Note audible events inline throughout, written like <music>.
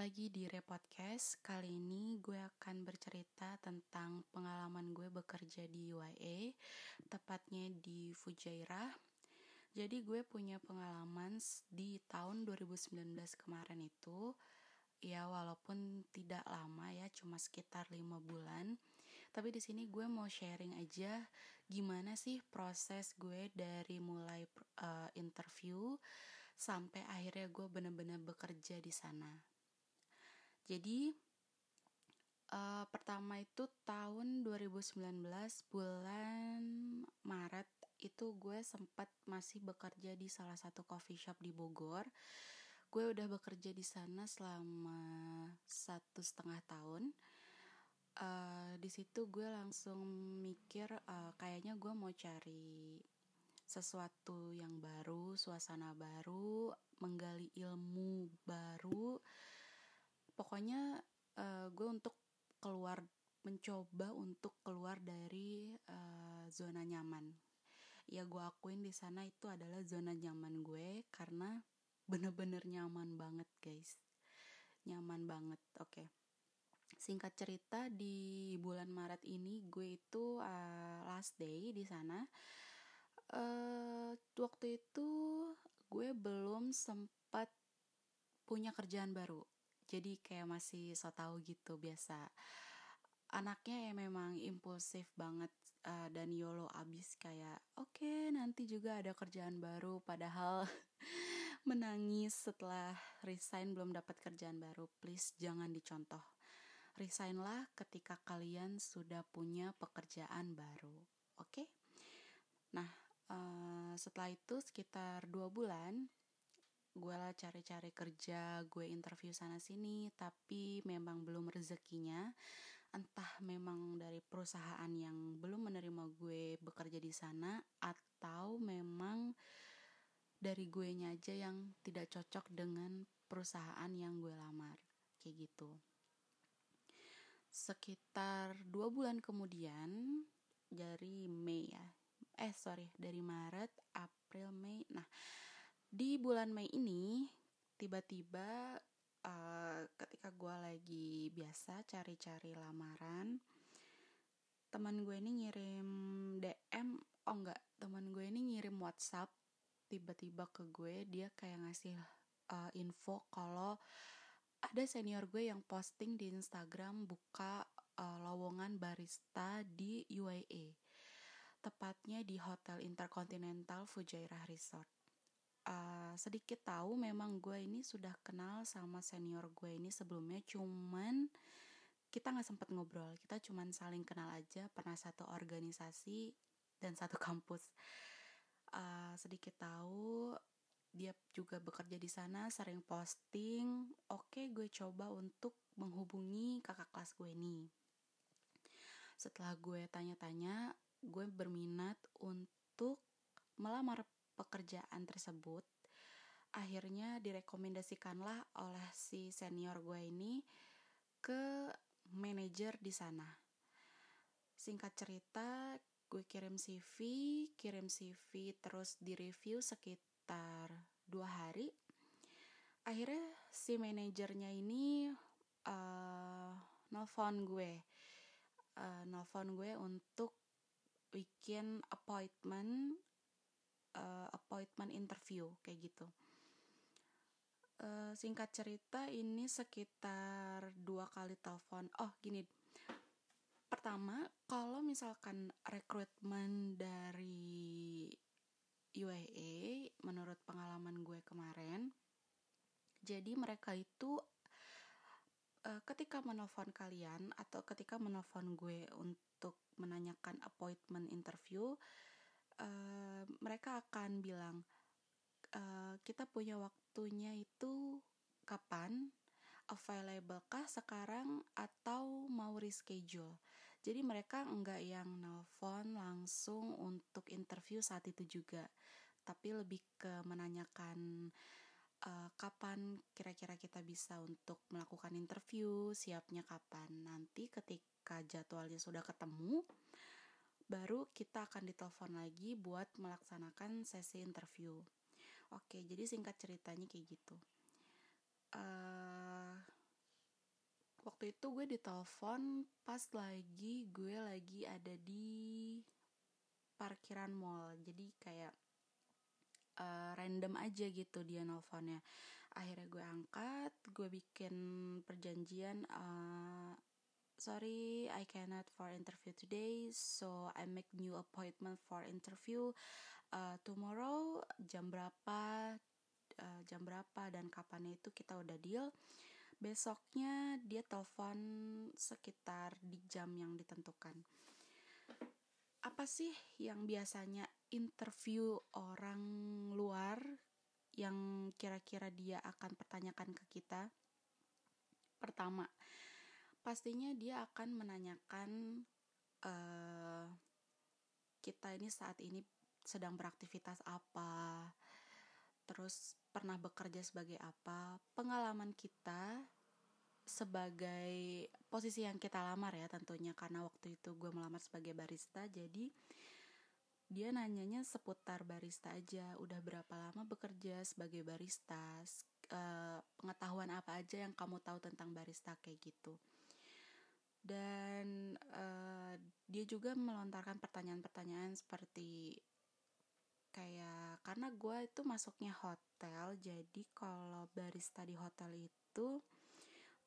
lagi di Repodcast. Kali ini gue akan bercerita tentang pengalaman gue bekerja di UAE, tepatnya di Fujairah. Jadi gue punya pengalaman di tahun 2019 kemarin itu, ya walaupun tidak lama ya, cuma sekitar lima bulan. Tapi di sini gue mau sharing aja gimana sih proses gue dari mulai uh, interview sampai akhirnya gue bener-bener bekerja di sana. Jadi uh, pertama itu tahun 2019 bulan Maret itu gue sempat masih bekerja di salah satu coffee shop di Bogor. Gue udah bekerja di sana selama satu setengah tahun. Uh, di situ gue langsung mikir uh, kayaknya gue mau cari sesuatu yang baru, suasana baru, menggali ilmu baru pokoknya uh, gue untuk keluar mencoba untuk keluar dari uh, zona nyaman. Ya gue akuin di sana itu adalah zona nyaman gue karena bener-bener nyaman banget guys. Nyaman banget oke. Okay. singkat cerita di bulan Maret ini gue itu uh, last day di sana. Uh, waktu itu gue belum sempat punya kerjaan baru jadi kayak masih so tau gitu biasa. Anaknya ya memang impulsif banget uh, dan yolo abis kayak oke okay, nanti juga ada kerjaan baru. Padahal <laughs> menangis setelah resign belum dapat kerjaan baru. Please jangan dicontoh. Resignlah ketika kalian sudah punya pekerjaan baru oke? Okay? nah uh, setelah itu sekitar dua bulan gue lah cari-cari kerja gue interview sana sini tapi memang belum rezekinya. Entah memang dari perusahaan yang belum menerima gue bekerja di sana atau memang dari gue nya aja yang tidak cocok dengan perusahaan yang gue lamar. Kayak gitu. Sekitar dua bulan kemudian dari Mei ya eh sorry dari Maret April Mei nah di bulan Mei ini tiba-tiba uh, ketika gue lagi biasa cari-cari lamaran teman gue ini ngirim DM oh enggak teman gue ini ngirim WhatsApp tiba-tiba ke gue dia kayak ngasih uh, info kalau ada senior gue yang posting di Instagram buka uh, lowongan barista di UAE tepatnya di Hotel Intercontinental Fujairah Resort uh, sedikit tahu memang gue ini sudah kenal sama senior gue ini sebelumnya cuman kita nggak sempat ngobrol. Kita cuman saling kenal aja pernah satu organisasi dan satu <laughs> kampus. Uh, sedikit tahu dia juga bekerja di sana sering posting. Oke gue coba untuk menghubungi kakak kelas gue ini. Setelah gue tanya-tanya gue berminat untuk melamar pekerjaan tersebut akhirnya direkomendasikanlah oleh si senior gue ini ke manajer di sana. Singkat cerita gue kirim CV kirim CV terus di review sekitar dua hari. Akhirnya si manajernya ini uh, nelfon gue uh, nelfon gue untuk bikin appointment appointment interview kayak gitu. Uh, singkat cerita ini sekitar dua kali telepon. Oh gini, pertama kalau misalkan rekrutmen dari UAE menurut pengalaman gue kemarin, jadi mereka itu uh, ketika menelpon kalian atau ketika menelpon gue untuk menanyakan appointment interview, uh, mereka akan bilang uh, kita punya waktunya itu kapan? Available kah sekarang atau mau reschedule? Jadi mereka enggak yang nelpon langsung untuk interview saat itu juga tapi lebih ke menanyakan uh, kapan kira-kira kita bisa untuk melakukan interview siapnya kapan. Nanti ketika jadwalnya sudah ketemu baru kita akan ditelepon lagi buat melaksanakan sesi interview. Oke, jadi singkat ceritanya kayak gitu. Uh, waktu itu gue ditelepon pas lagi gue lagi ada di parkiran mall jadi kayak uh, random aja gitu dia nelfonnya akhirnya gue angkat gue bikin perjanjian uh, sorry I cannot for interview today so I make new appointment for interview uh, tomorrow jam berapa uh, jam berapa dan kapannya itu kita udah deal. Besoknya dia telepon sekitar di jam yang ditentukan. Apa sih yang biasanya interview orang luar yang kira-kira dia akan pertanyakan ke kita? Pertama pastinya dia akan menanyakan uh, kita ini saat ini sedang beraktivitas apa terus pernah bekerja sebagai apa, pengalaman kita sebagai posisi yang kita lamar ya tentunya karena waktu itu gue melamar sebagai barista jadi dia nanyanya seputar barista aja. Udah berapa lama bekerja sebagai barista? Uh, pengetahuan apa aja yang kamu tahu tentang barista kayak gitu dan uh, dia juga melontarkan pertanyaan-pertanyaan seperti kayak karena gue itu masuknya hotel jadi kalau barista di hotel itu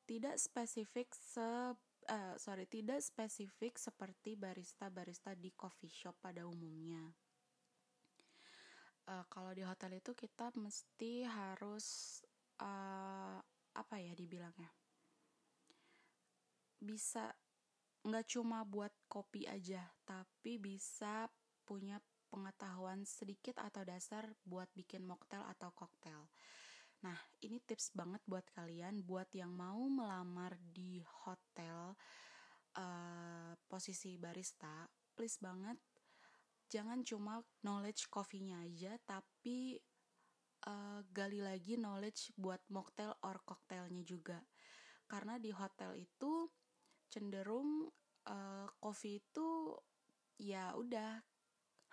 tidak spesifik se uh, sorry tidak spesifik seperti barista barista di coffee shop pada umumnya. Uh, kalau di hotel itu kita mesti harus uh, apa ya dibilangnya bisa nggak cuma buat kopi aja tapi bisa punya pengetahuan sedikit atau dasar buat bikin mocktail atau koktail. Nah, ini tips banget buat kalian buat yang mau melamar di hotel uh, posisi barista, please banget jangan cuma knowledge coffee-nya aja tapi uh, gali lagi knowledge buat mocktail or cocktailnya juga. Karena di hotel itu cenderung uh, coffee itu ya udah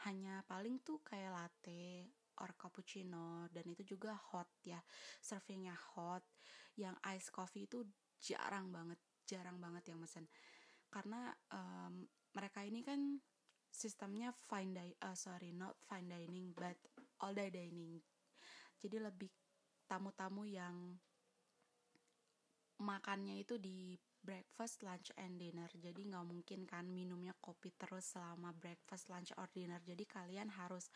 hanya paling tuh kayak latte or cappuccino dan itu juga hot ya servingnya hot. Yang ice coffee itu jarang banget jarang banget yang mesen. Karena um, mereka ini kan sistemnya fine dining uh, sorry not fine dining but all day dining. Jadi lebih tamu-tamu yang makannya itu di breakfast, lunch, and dinner. Jadi nggak mungkin kan minumnya kopi terus selama breakfast, lunch, or dinner. Jadi kalian harus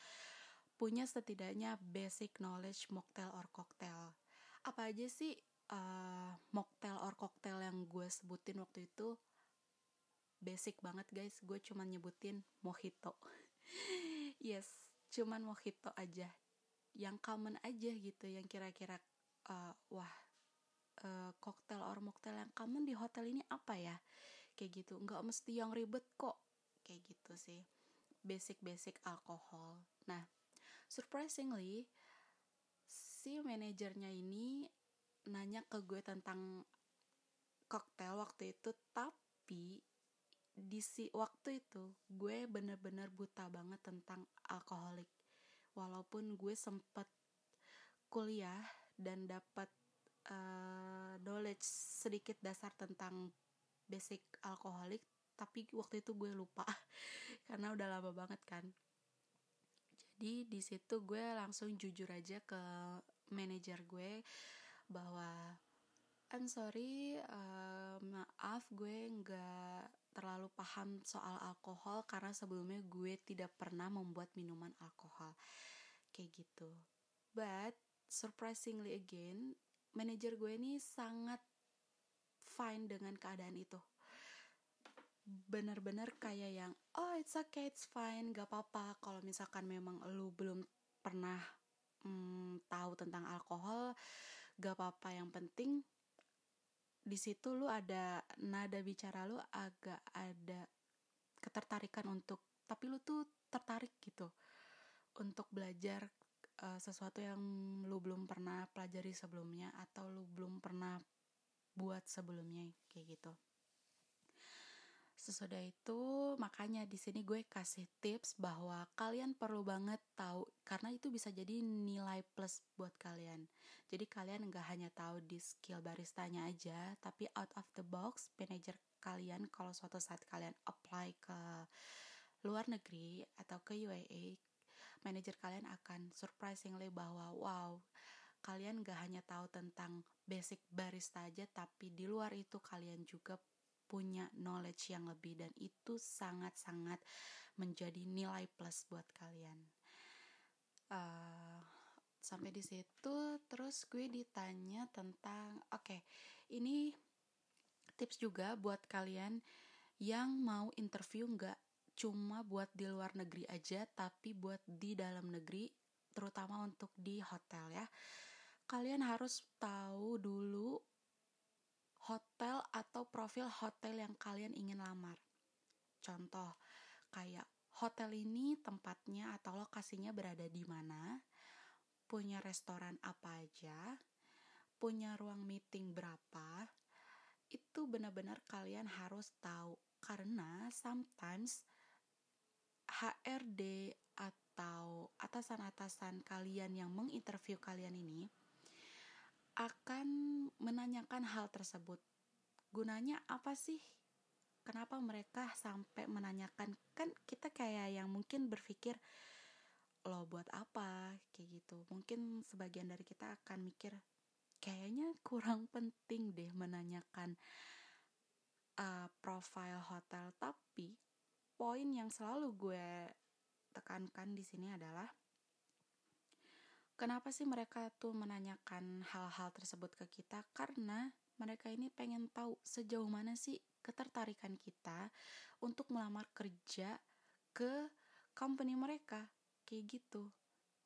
punya setidaknya basic knowledge mocktail or cocktail. Apa aja sih uh, mocktail or cocktail yang gue sebutin waktu itu? Basic banget guys, gue cuman nyebutin mojito. <laughs> yes, cuman mojito aja. Yang common aja gitu, yang kira-kira uh, wah uh, koktail or mocktail yang common di hotel ini apa ya? Kayak gitu. Nggak mesti yang ribet kok. Kayak gitu sih. Basic basic alkohol. Nah surprisingly si manajernya ini nanya ke gue tentang koktail waktu itu tapi di si waktu itu gue bener-bener buta banget tentang alkoholik. Walaupun gue sempet kuliah dan dapat uh, knowledge sedikit dasar tentang basic alkoholik tapi waktu itu gue lupa <laughs> karena udah lama banget kan. Jadi di situ gue langsung jujur aja ke manajer gue bahwa I'm sorry uh, maaf gue nggak terlalu paham soal alkohol karena sebelumnya gue tidak pernah membuat minuman alkohol. Kayak gitu. But surprisingly again manajer gue ini sangat fine dengan keadaan itu. Bener-bener kayak yang oh it's okay it's fine gak apa-apa. Kalau misalkan memang lu belum pernah hmm, tahu tentang alkohol gak apa-apa. Yang penting di situ lu ada nada bicara lu agak ada ketertarikan untuk tapi lu tuh tertarik gitu untuk belajar uh, sesuatu yang lu belum pernah pelajari sebelumnya atau lu belum pernah buat sebelumnya kayak gitu Sesudah itu makanya di sini gue kasih tips bahwa kalian perlu banget tahu karena itu bisa jadi nilai plus buat kalian. Jadi kalian nggak hanya tahu di skill baristanya aja, tapi out of the box manager kalian kalau suatu saat kalian apply ke luar negeri atau ke UAE, manager kalian akan surprisingly bahwa wow, kalian gak hanya tahu tentang basic barista aja, tapi di luar itu kalian juga punya knowledge yang lebih dan itu sangat-sangat menjadi nilai plus buat kalian. Uh, sampai di situ terus gue ditanya tentang oke okay, ini tips juga buat kalian yang mau interview nggak cuma buat di luar negeri aja tapi buat di dalam negeri terutama untuk di hotel ya kalian harus tahu dulu hotel atau profil hotel yang kalian ingin lamar. Contoh, kayak hotel ini tempatnya atau lokasinya berada di mana, punya restoran apa aja, punya ruang meeting berapa, itu benar-benar kalian harus tahu karena sometimes HRD atau atasan-atasan kalian yang menginterview kalian ini akan menanyakan hal tersebut. Gunanya apa sih? Kenapa mereka sampai menanyakan? Kan kita kayak yang mungkin berpikir lo buat apa kayak gitu. Mungkin sebagian dari kita akan mikir kayaknya kurang penting deh menanyakan uh, profile hotel. Tapi poin yang selalu gue tekankan di sini adalah Kenapa sih mereka tuh menanyakan hal-hal tersebut ke kita? Karena mereka ini pengen tahu sejauh mana sih ketertarikan kita untuk melamar kerja ke company mereka. Kayak gitu.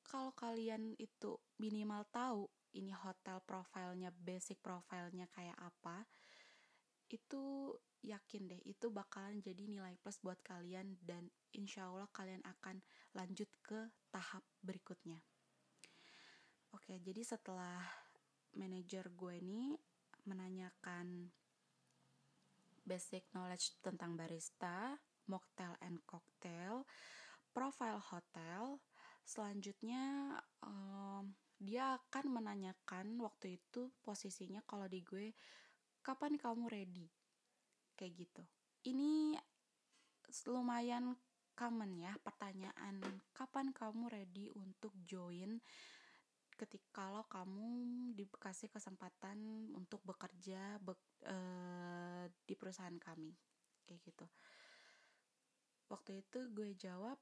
Kalau kalian itu minimal tahu ini hotel profilnya, basic profilnya kayak apa, itu yakin deh itu bakalan jadi nilai plus buat kalian dan insya Allah kalian akan lanjut ke tahap berikutnya. Oke, jadi setelah manajer gue ini menanyakan basic knowledge tentang barista, mocktail and cocktail, profile hotel, selanjutnya um, dia akan menanyakan waktu itu posisinya kalau di gue kapan kamu ready kayak gitu. Ini lumayan common ya pertanyaan kapan kamu ready untuk join ketika kalau kamu dikasih kesempatan untuk bekerja be, uh, di perusahaan kami? Kayak gitu. Waktu itu gue jawab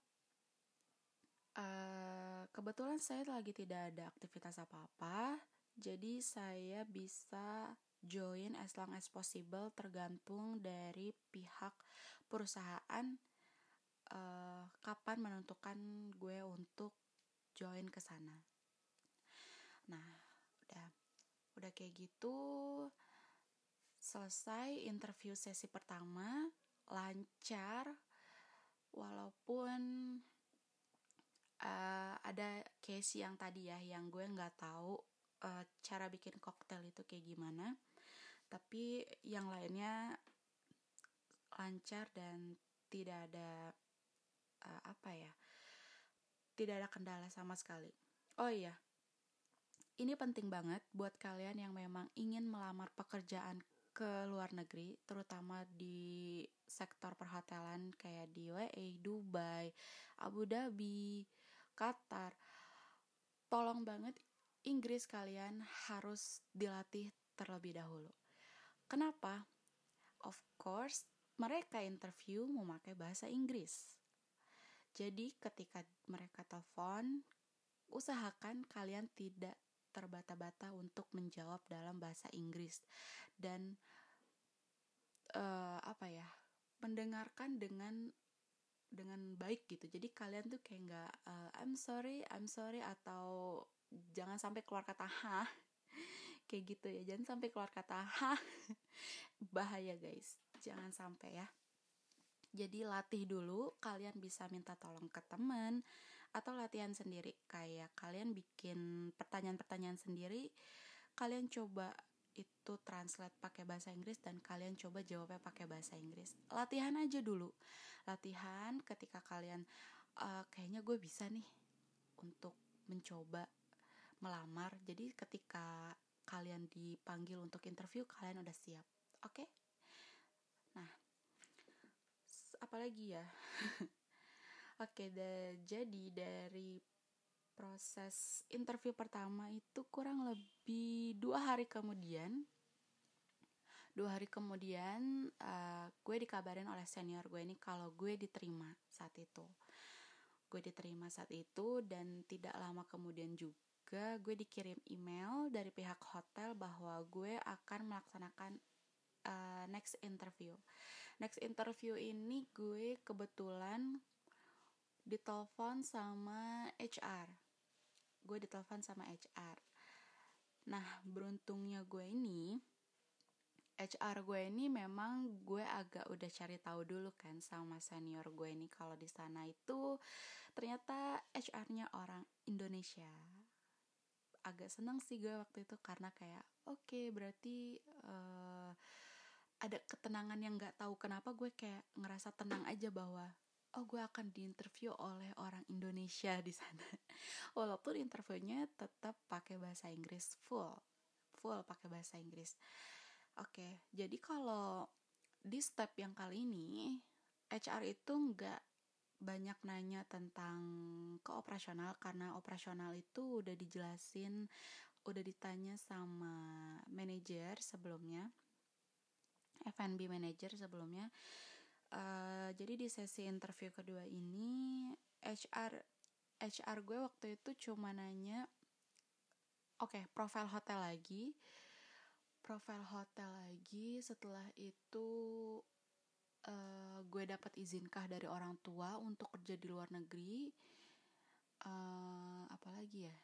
uh, kebetulan saya lagi tidak ada aktivitas apa-apa jadi saya bisa join as long as possible tergantung dari pihak perusahaan uh, kapan menentukan gue untuk join ke sana. Nah, udah udah kayak gitu selesai interview sesi pertama lancar walaupun uh, ada case yang tadi ya yang gue nggak tahu uh, cara bikin koktail itu kayak gimana tapi yang lainnya lancar dan tidak ada uh, apa ya tidak ada kendala sama sekali oh iya ini penting banget buat kalian yang memang ingin melamar pekerjaan ke luar negeri, terutama di sektor perhotelan kayak di UAE, Dubai, Abu Dhabi, Qatar. Tolong banget Inggris kalian harus dilatih terlebih dahulu. Kenapa? Of course, mereka interview memakai bahasa Inggris. Jadi ketika mereka telepon, usahakan kalian tidak terbata-bata untuk menjawab dalam bahasa Inggris dan uh, apa ya mendengarkan dengan dengan baik gitu jadi kalian tuh kayak nggak uh, I'm sorry I'm sorry atau jangan sampai keluar kata ha kayak gitu ya jangan sampai keluar kata ha <laughs> bahaya guys jangan sampai ya jadi latih dulu kalian bisa minta tolong ke teman atau latihan sendiri kayak kalian bikin pertanyaan-pertanyaan sendiri kalian coba itu translate pakai bahasa Inggris dan kalian coba jawabnya pakai bahasa Inggris. Latihan aja dulu. Latihan ketika kalian uh, kayaknya gue bisa nih untuk mencoba melamar. Jadi ketika kalian dipanggil untuk interview, kalian udah siap. Oke? Okay? Nah, apalagi ya? <laughs> Oke, okay, jadi dari proses interview pertama itu kurang lebih dua hari kemudian dua hari kemudian uh, gue dikabarin oleh senior gue ini kalau gue diterima saat itu gue diterima saat itu dan tidak lama kemudian juga gue dikirim email dari pihak hotel bahwa gue akan melaksanakan uh, next interview. Next interview ini gue kebetulan ditelepon sama HR gue ditelepon sama HR nah beruntungnya gue ini HR gue ini memang gue agak udah cari tahu dulu kan sama senior gue ini kalau di sana itu ternyata HR-nya orang Indonesia agak seneng sih gue waktu itu karena kayak oke okay, berarti uh, ada ketenangan yang nggak tahu kenapa gue kayak ngerasa tenang aja bahwa oh gue akan diinterview oleh orang Indonesia di sana. <laughs> Walaupun interviewnya tetap pakai bahasa Inggris full full pakai bahasa Inggris. Oke okay, jadi kalau di step yang kali ini HR itu nggak banyak nanya tentang keoperasional karena operasional itu udah dijelasin udah ditanya sama manajer sebelumnya F&B manager sebelumnya. Uh, jadi di sesi interview kedua ini HR HR gue waktu itu cuma nanya oke okay, profil hotel lagi. Profil hotel lagi setelah itu uh, gue dapat izinkah dari orang tua untuk kerja di luar negeri uh, apa lagi ya?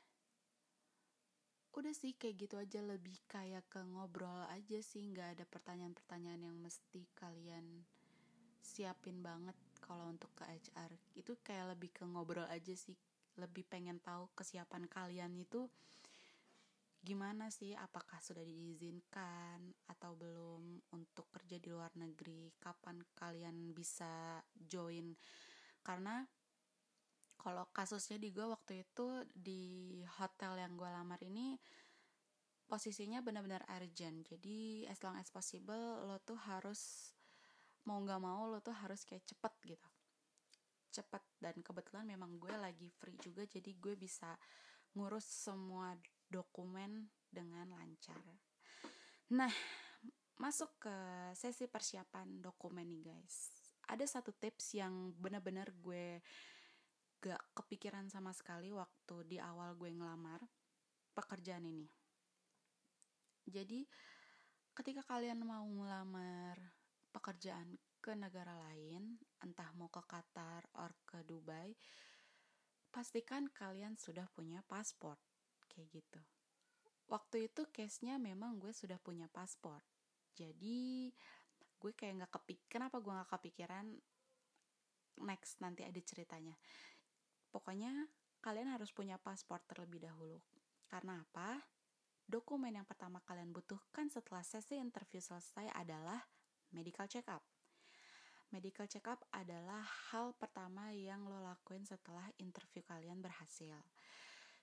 Udah sih kayak gitu aja lebih kayak ke ngobrol aja sih nggak ada pertanyaan-pertanyaan yang mesti kalian siapin banget kalau untuk ke HR itu kayak lebih ke ngobrol aja sih lebih pengen tahu kesiapan kalian itu gimana sih? Apakah sudah diizinkan atau belum untuk kerja di luar negeri? Kapan kalian bisa join? Karena kalau kasusnya di gue waktu itu di hotel yang gue lamar ini posisinya benar-benar urgent. Jadi as long as possible lo tuh harus mau nggak mau lo tuh harus kayak cepet gitu. Cepet. Dan kebetulan memang gue lagi free juga jadi gue bisa ngurus semua dokumen dengan lancar. Nah masuk ke sesi persiapan dokumen nih guys. Ada satu tips yang benar-benar gue gak kepikiran sama sekali waktu di awal gue ngelamar pekerjaan ini. Jadi ketika kalian mau ngelamar pekerjaan ke negara lain, entah mau ke Qatar or ke Dubai, pastikan kalian sudah punya paspor, kayak gitu. Waktu itu case-nya memang gue sudah punya paspor. Jadi gue kayak gak kepik, kenapa gue gak kepikiran next nanti ada ceritanya. Pokoknya kalian harus punya paspor terlebih dahulu. Karena apa? Dokumen yang pertama kalian butuhkan setelah sesi interview selesai adalah medical check up. Medical check up adalah hal pertama yang lo lakuin setelah interview kalian berhasil.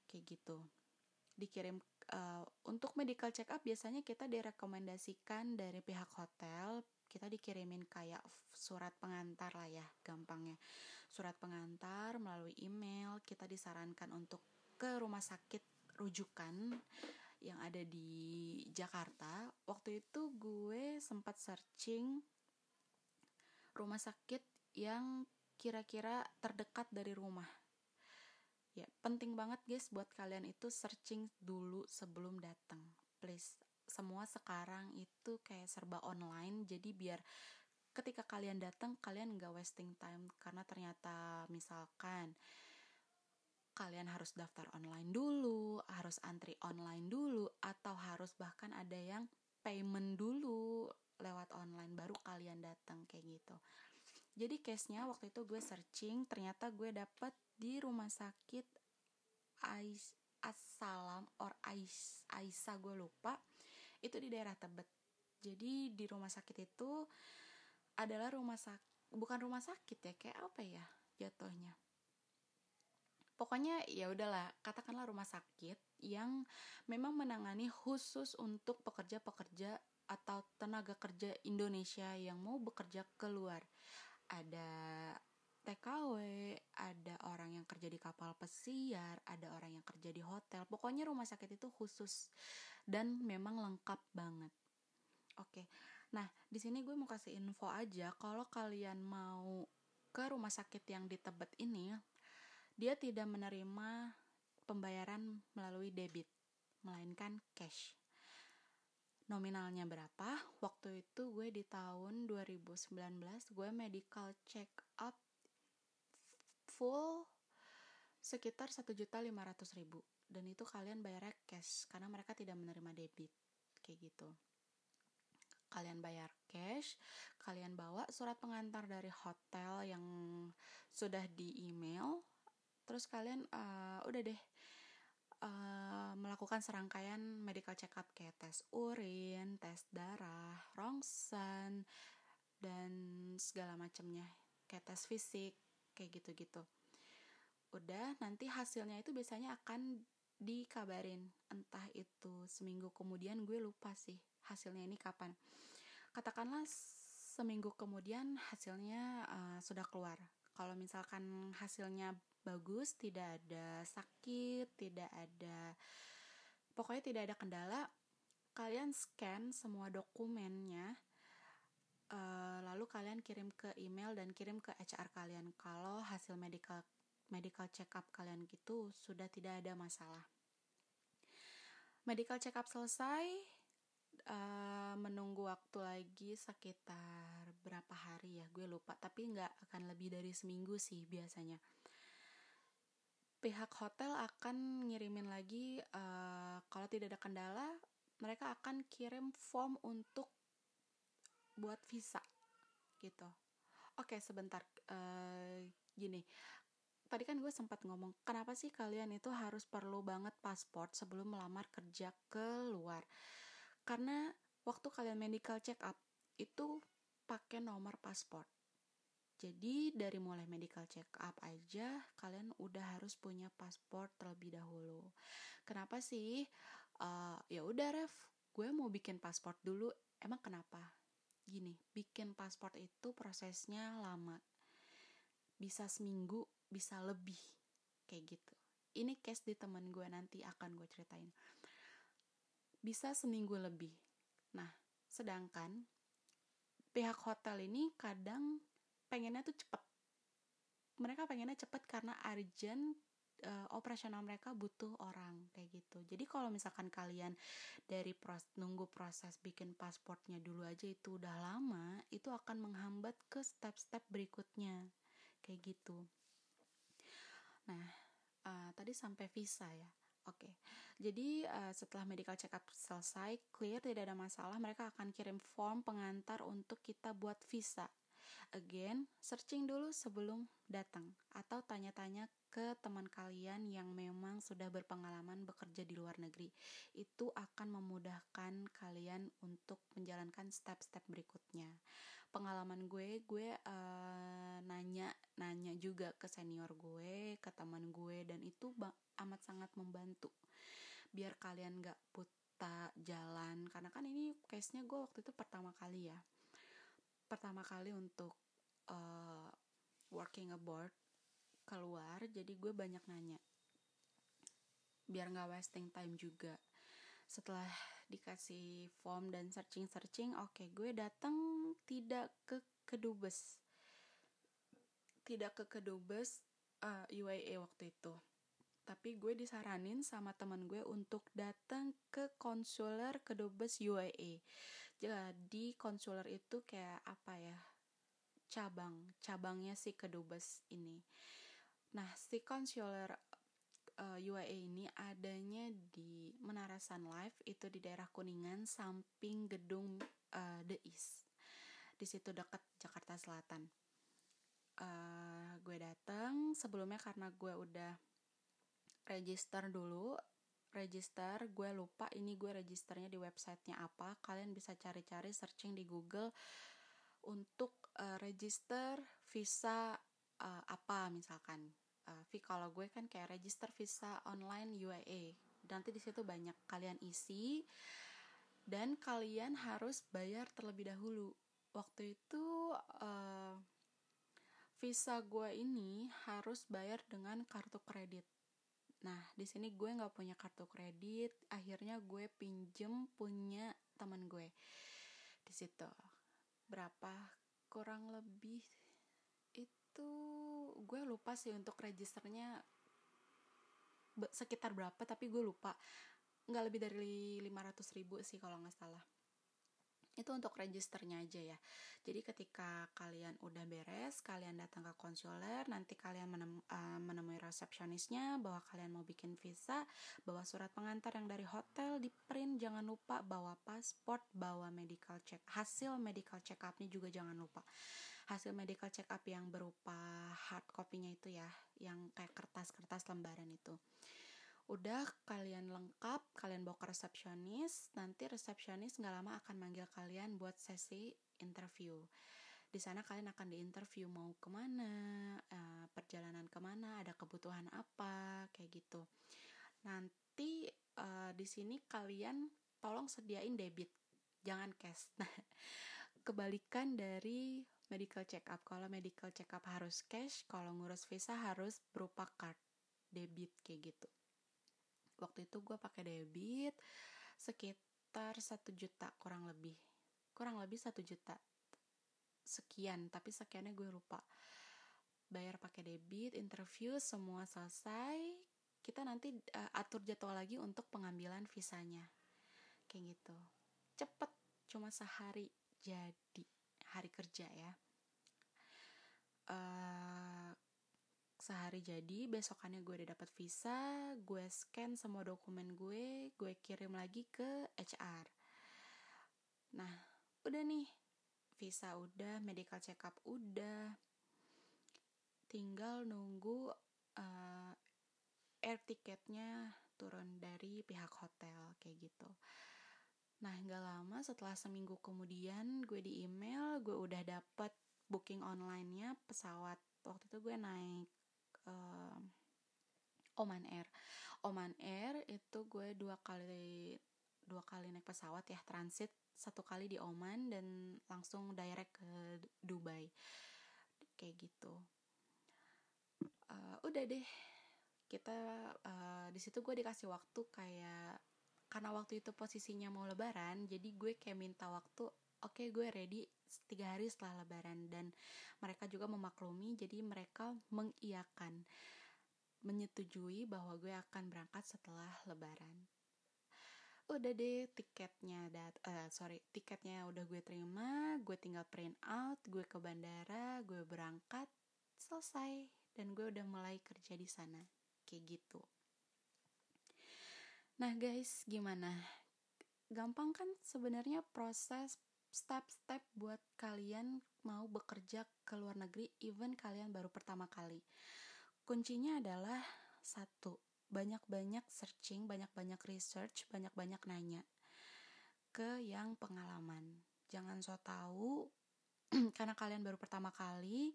Kayak gitu. Dikirim uh, untuk medical check up biasanya kita direkomendasikan dari pihak hotel, kita dikirimin kayak surat pengantar lah ya, gampangnya. Surat pengantar melalui email, kita disarankan untuk ke rumah sakit rujukan yang ada di Jakarta waktu itu gue sempat searching rumah sakit yang kira-kira terdekat dari rumah ya penting banget guys buat kalian itu searching dulu sebelum datang please semua sekarang itu kayak serba online jadi biar ketika kalian datang kalian nggak wasting time karena ternyata misalkan kalian harus daftar online dulu, harus antri online dulu, atau harus bahkan ada yang payment dulu lewat online baru kalian datang kayak gitu. Jadi case-nya waktu itu gue searching, ternyata gue dapet di rumah sakit Ais Assalam or Ais Aisa gue lupa. itu di daerah Tebet. Jadi di rumah sakit itu adalah rumah sakit bukan rumah sakit ya kayak apa ya jatuhnya? Pokoknya ya udahlah katakanlah rumah sakit yang memang menangani khusus untuk pekerja-pekerja atau tenaga kerja Indonesia yang mau bekerja keluar. Ada TKW, ada orang yang kerja di kapal pesiar, ada orang yang kerja di hotel. Pokoknya rumah sakit itu khusus dan memang lengkap banget. Oke. Nah, di sini gue mau kasih info aja kalau kalian mau ke rumah sakit yang di Tebet ini, dia tidak menerima pembayaran melalui debit, melainkan cash. Nominalnya berapa? Waktu itu gue di tahun 2019 gue medical check up full sekitar satu juta lima ratus ribu. Dan itu kalian bayar cash karena mereka tidak menerima debit kayak gitu. Kalian bayar cash kalian bawa surat pengantar dari hotel yang sudah di email terus kalian uh, udah deh uh, melakukan serangkaian medical check up kayak tes urin tes darah rongsen dan segala macamnya kayak tes fisik kayak gitu-gitu. Udah nanti hasilnya itu biasanya akan dikabarin. Entah itu seminggu kemudian gue lupa sih hasilnya ini kapan. Katakanlah seminggu kemudian hasilnya uh, sudah keluar. Kalau misalkan hasilnya bagus tidak ada sakit tidak ada pokoknya tidak ada kendala kalian scan semua dokumennya uh, lalu kalian kirim ke email dan kirim ke HR kalian kalau hasil medical medical check up kalian gitu sudah tidak ada masalah. Medical check up selesai, uh, menunggu waktu lagi sekitar berapa hari ya, gue lupa. Tapi nggak akan lebih dari seminggu sih biasanya. Pihak hotel akan ngirimin lagi, uh, kalau tidak ada kendala, mereka akan kirim form untuk buat visa gitu. Oke, sebentar. Uh, gini, tadi kan gue sempat ngomong, kenapa sih kalian itu harus perlu banget paspor sebelum melamar kerja ke luar? Karena waktu kalian medical check up itu pakai nomor paspor. Jadi dari mulai medical check up aja kalian udah harus punya paspor terlebih dahulu. Kenapa sih? Uh, ya udah Ref, gue mau bikin paspor dulu. Emang kenapa? Gini, bikin paspor itu prosesnya lama. Bisa seminggu, bisa lebih. Kayak gitu. Ini case di temen gue nanti akan gue ceritain. Bisa seminggu lebih. Nah, sedangkan pihak hotel ini kadang pengennya tuh cepet. Mereka pengennya cepet karena urgent uh, operasional mereka butuh orang kayak gitu. Jadi kalau misalkan kalian dari pros nunggu proses bikin pasportnya dulu aja itu udah lama, itu akan menghambat ke step-step berikutnya kayak gitu. Nah, uh, tadi sampai visa ya. Oke, okay. jadi uh, setelah medical check up selesai, clear, tidak ada masalah, mereka akan kirim form pengantar untuk kita buat visa. Again, searching dulu sebelum datang atau tanya-tanya ke teman kalian yang memang sudah berpengalaman bekerja di luar negeri. Itu akan memudahkan kalian untuk menjalankan step-step berikutnya. Pengalaman gue, gue uh, nanya nanya juga ke senior gue, ke teman gue dan itu amat sangat membantu. Biar kalian gak buta jalan karena kan ini case-nya gue waktu itu pertama kali ya. Pertama kali untuk uh, working abroad keluar jadi gue banyak nanya. Biar nggak wasting time juga. Setelah dikasih form dan searching searching oke okay, gue datang tidak ke kedubes tidak ke kedubes uh, eh, UAE waktu itu. Tapi gue disaranin sama teman gue untuk datang ke konsuler kedubes UAE jadi konsuler itu kayak apa ya? Cabang cabangnya si kedubes ini Nah, si consular uh, eh, UAE ini adanya di Menara Sun Life itu di daerah Kuningan samping gedung uh, The East. Di situ dekat Jakarta Selatan. Uh, gue datang sebelumnya karena gue udah register dulu register gue lupa ini gue registernya di websitenya apa kalian bisa cari-cari searching di Google untuk uh, register visa uh, apa misalkan? Uh, kalau gue kan kayak register visa online UAE nanti di situ banyak kalian isi. Dan kalian harus bayar terlebih dahulu. Waktu itu uh, visa gue ini harus bayar dengan kartu kredit. Nah, di sini gue nggak punya kartu kredit, akhirnya gue pinjem punya teman gue. Di situ. Berapa? Kurang lebih itu gue lupa sih untuk registernya sekitar berapa tapi gue lupa. Nggak lebih dari 500 ribu sih kalau nggak salah. Itu untuk registernya aja ya. Jadi ketika kalian udah beres kalian datang ke konsuler nanti kalian menem, uh, menemui resepsionisnya bahwa kalian mau bikin visa bawa surat pengantar yang dari hotel di print jangan lupa bawa pasport bawa medical check hasil medical check upnya juga jangan lupa hasil medical check up yang berupa hard copy-nya itu ya yang kayak kertas-kertas lembaran itu. Udah kalian lengkap kalian bawa ke resepsionis nanti resepsionis nggak lama akan manggil kalian buat sesi interview. Di sana kalian akan diinterview mau ke mana uh, perjalanan ke mana ada kebutuhan apa kayak gitu. Nanti uh, di sini kalian tolong sediain debit jangan cash. <laughs> Nah kebalikan dari medical check up kalau medical check up harus cash kalau ngurus visa harus berupa card debit kayak gitu. Waktu itu gue pakai debit sekitar satu juta kurang lebih. Kurang lebih satu juta sekian tapi sekiannya gue lupa. Bayar pakai debit interview semua selesai kita nanti uh, atur jadwal lagi untuk pengambilan visanya. Kayak gitu. Cepet cuma sehari jadi hari kerja ya. Uh, sehari jadi besokannya gue udah dapat visa gue scan semua dokumen gue gue kirim lagi ke HR nah udah nih visa udah medical check up udah. Tinggal nunggu uh, air tiketnya turun dari pihak hotel kayak gitu nah nggak lama setelah seminggu kemudian gue di email gue udah dapet booking online-nya pesawat. Waktu itu gue naik uh, Oman Air. Oman Air itu gue dua kali dua kali naik pesawat ya transit. Satu kali di Oman dan langsung direct ke Dubai. Kayak gitu. Uh, udah deh. Kita uh, di situ gue dikasih waktu kayak karena waktu itu posisinya mau lebaran jadi gue kayak minta waktu oke okay, gue ready tiga hari setelah lebaran. Dan mereka juga memaklumi jadi mereka mengiyakan menyetujui bahwa gue akan berangkat setelah lebaran. Udah deh tiketnya dat uh, sorry tiketnya udah gue terima gue tinggal print out gue ke bandara gue berangkat selesai. Dan gue udah mulai kerja di sana. Kayak gitu nah guys gimana gampang kan sebenarnya proses step-step buat kalian mau bekerja ke luar negeri even kalian baru pertama kali. Kuncinya adalah satu, banyak-banyak searching, banyak-banyak research, banyak-banyak nanya ke yang pengalaman. Jangan so tahu <clears throat> karena kalian baru pertama kali.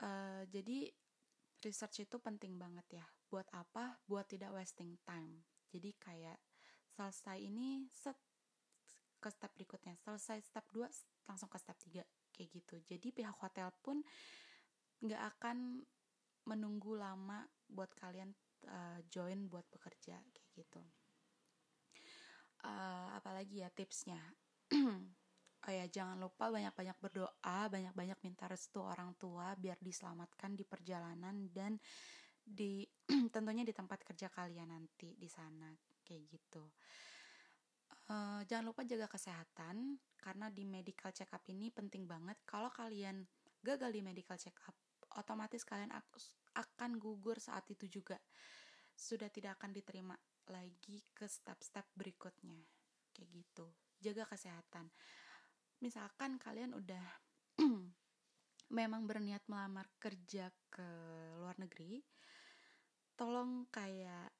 Uh, jadi research itu penting banget ya. Buat apa? Buat tidak wasting time. Jadi kayak selesai ini set ke step berikutnya. Selesai step 2 langsung ke step 3 kayak gitu. Jadi pihak hotel pun nggak akan menunggu lama buat kalian uh, join buat bekerja kayak gitu. Uh, apalagi ya tipsnya. <clears throat> Oh ya jangan lupa banyak-banyak berdoa banyak-banyak minta restu orang tua biar diselamatkan di perjalanan dan di <clears throat> tentunya di tempat kerja kalian nanti di sana kayak gitu. Uh, jangan lupa jaga kesehatan karena di medical check up ini penting banget. Kalau kalian gagal di medical check up otomatis kalian akan gugur saat itu juga. Sudah tidak akan diterima lagi ke step-step berikutnya kayak gitu. Jaga kesehatan. Misalkan kalian udah <clears throat> memang berniat melamar kerja ke luar negeri tolong kayak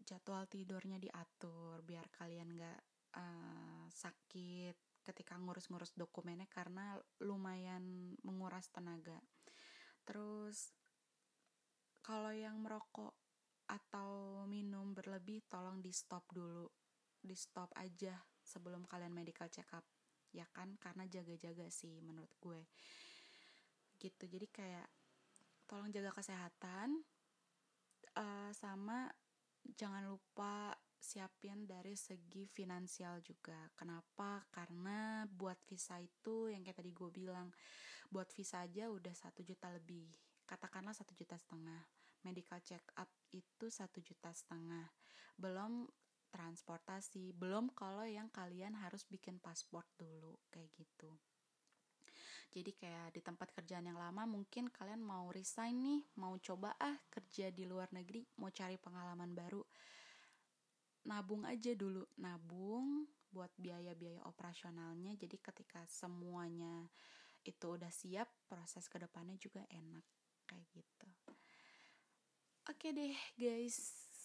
jadwal tidurnya diatur biar kalian gak uh, sakit ketika ngurus-ngurus dokumennya karena lumayan menguras tenaga. Terus kalau yang merokok atau minum berlebih tolong di stop dulu. Di stop aja sebelum kalian medical check up ya kan? Karena jaga-jaga sih menurut gue. Gitu. Jadi kayak tolong jaga kesehatan uh, sama jangan lupa siapin dari segi finansial juga. Kenapa? Karena buat visa itu yang kayak tadi gue bilang buat visa aja udah satu juta lebih. Katakanlah satu juta setengah. Medical check up itu satu juta setengah. Belum transportasi. Belum kalau yang kalian harus bikin paspor dulu kayak gitu jadi kayak di tempat kerjaan yang lama mungkin kalian mau resign nih mau coba ah kerja di luar negeri mau cari pengalaman baru. Nabung aja dulu. Nabung buat biaya-biaya operasionalnya. Jadi ketika semuanya itu udah siap proses ke depannya juga enak. Kayak gitu. Oke deh guys,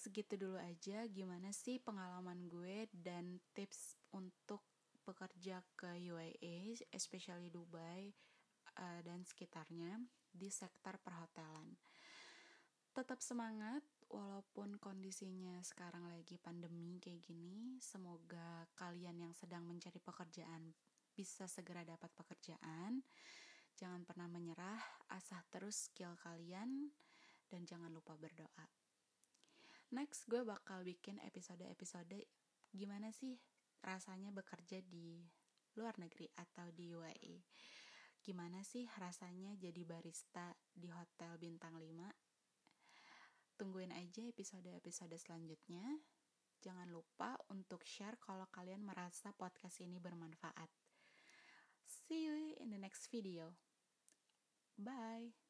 segitu dulu aja. Gimana sih pengalaman gue dan bekerja ke UAE, especially Dubai uh, dan sekitarnya di sektor perhotelan. Tetap semangat walaupun kondisinya sekarang lagi pandemi kayak gini. Semoga kalian yang sedang mencari pekerjaan bisa segera dapat pekerjaan. Jangan pernah menyerah, asah terus skill kalian dan jangan lupa berdoa. Next, gue bakal bikin episode-episode gimana sih rasanya bekerja di luar negeri atau di UAE. Gimana sih rasanya jadi barista di hotel bintang 5? Tungguin aja episode-episode selanjutnya. Jangan lupa untuk share kalau kalian merasa podcast ini bermanfaat. See you in the next video. Bye.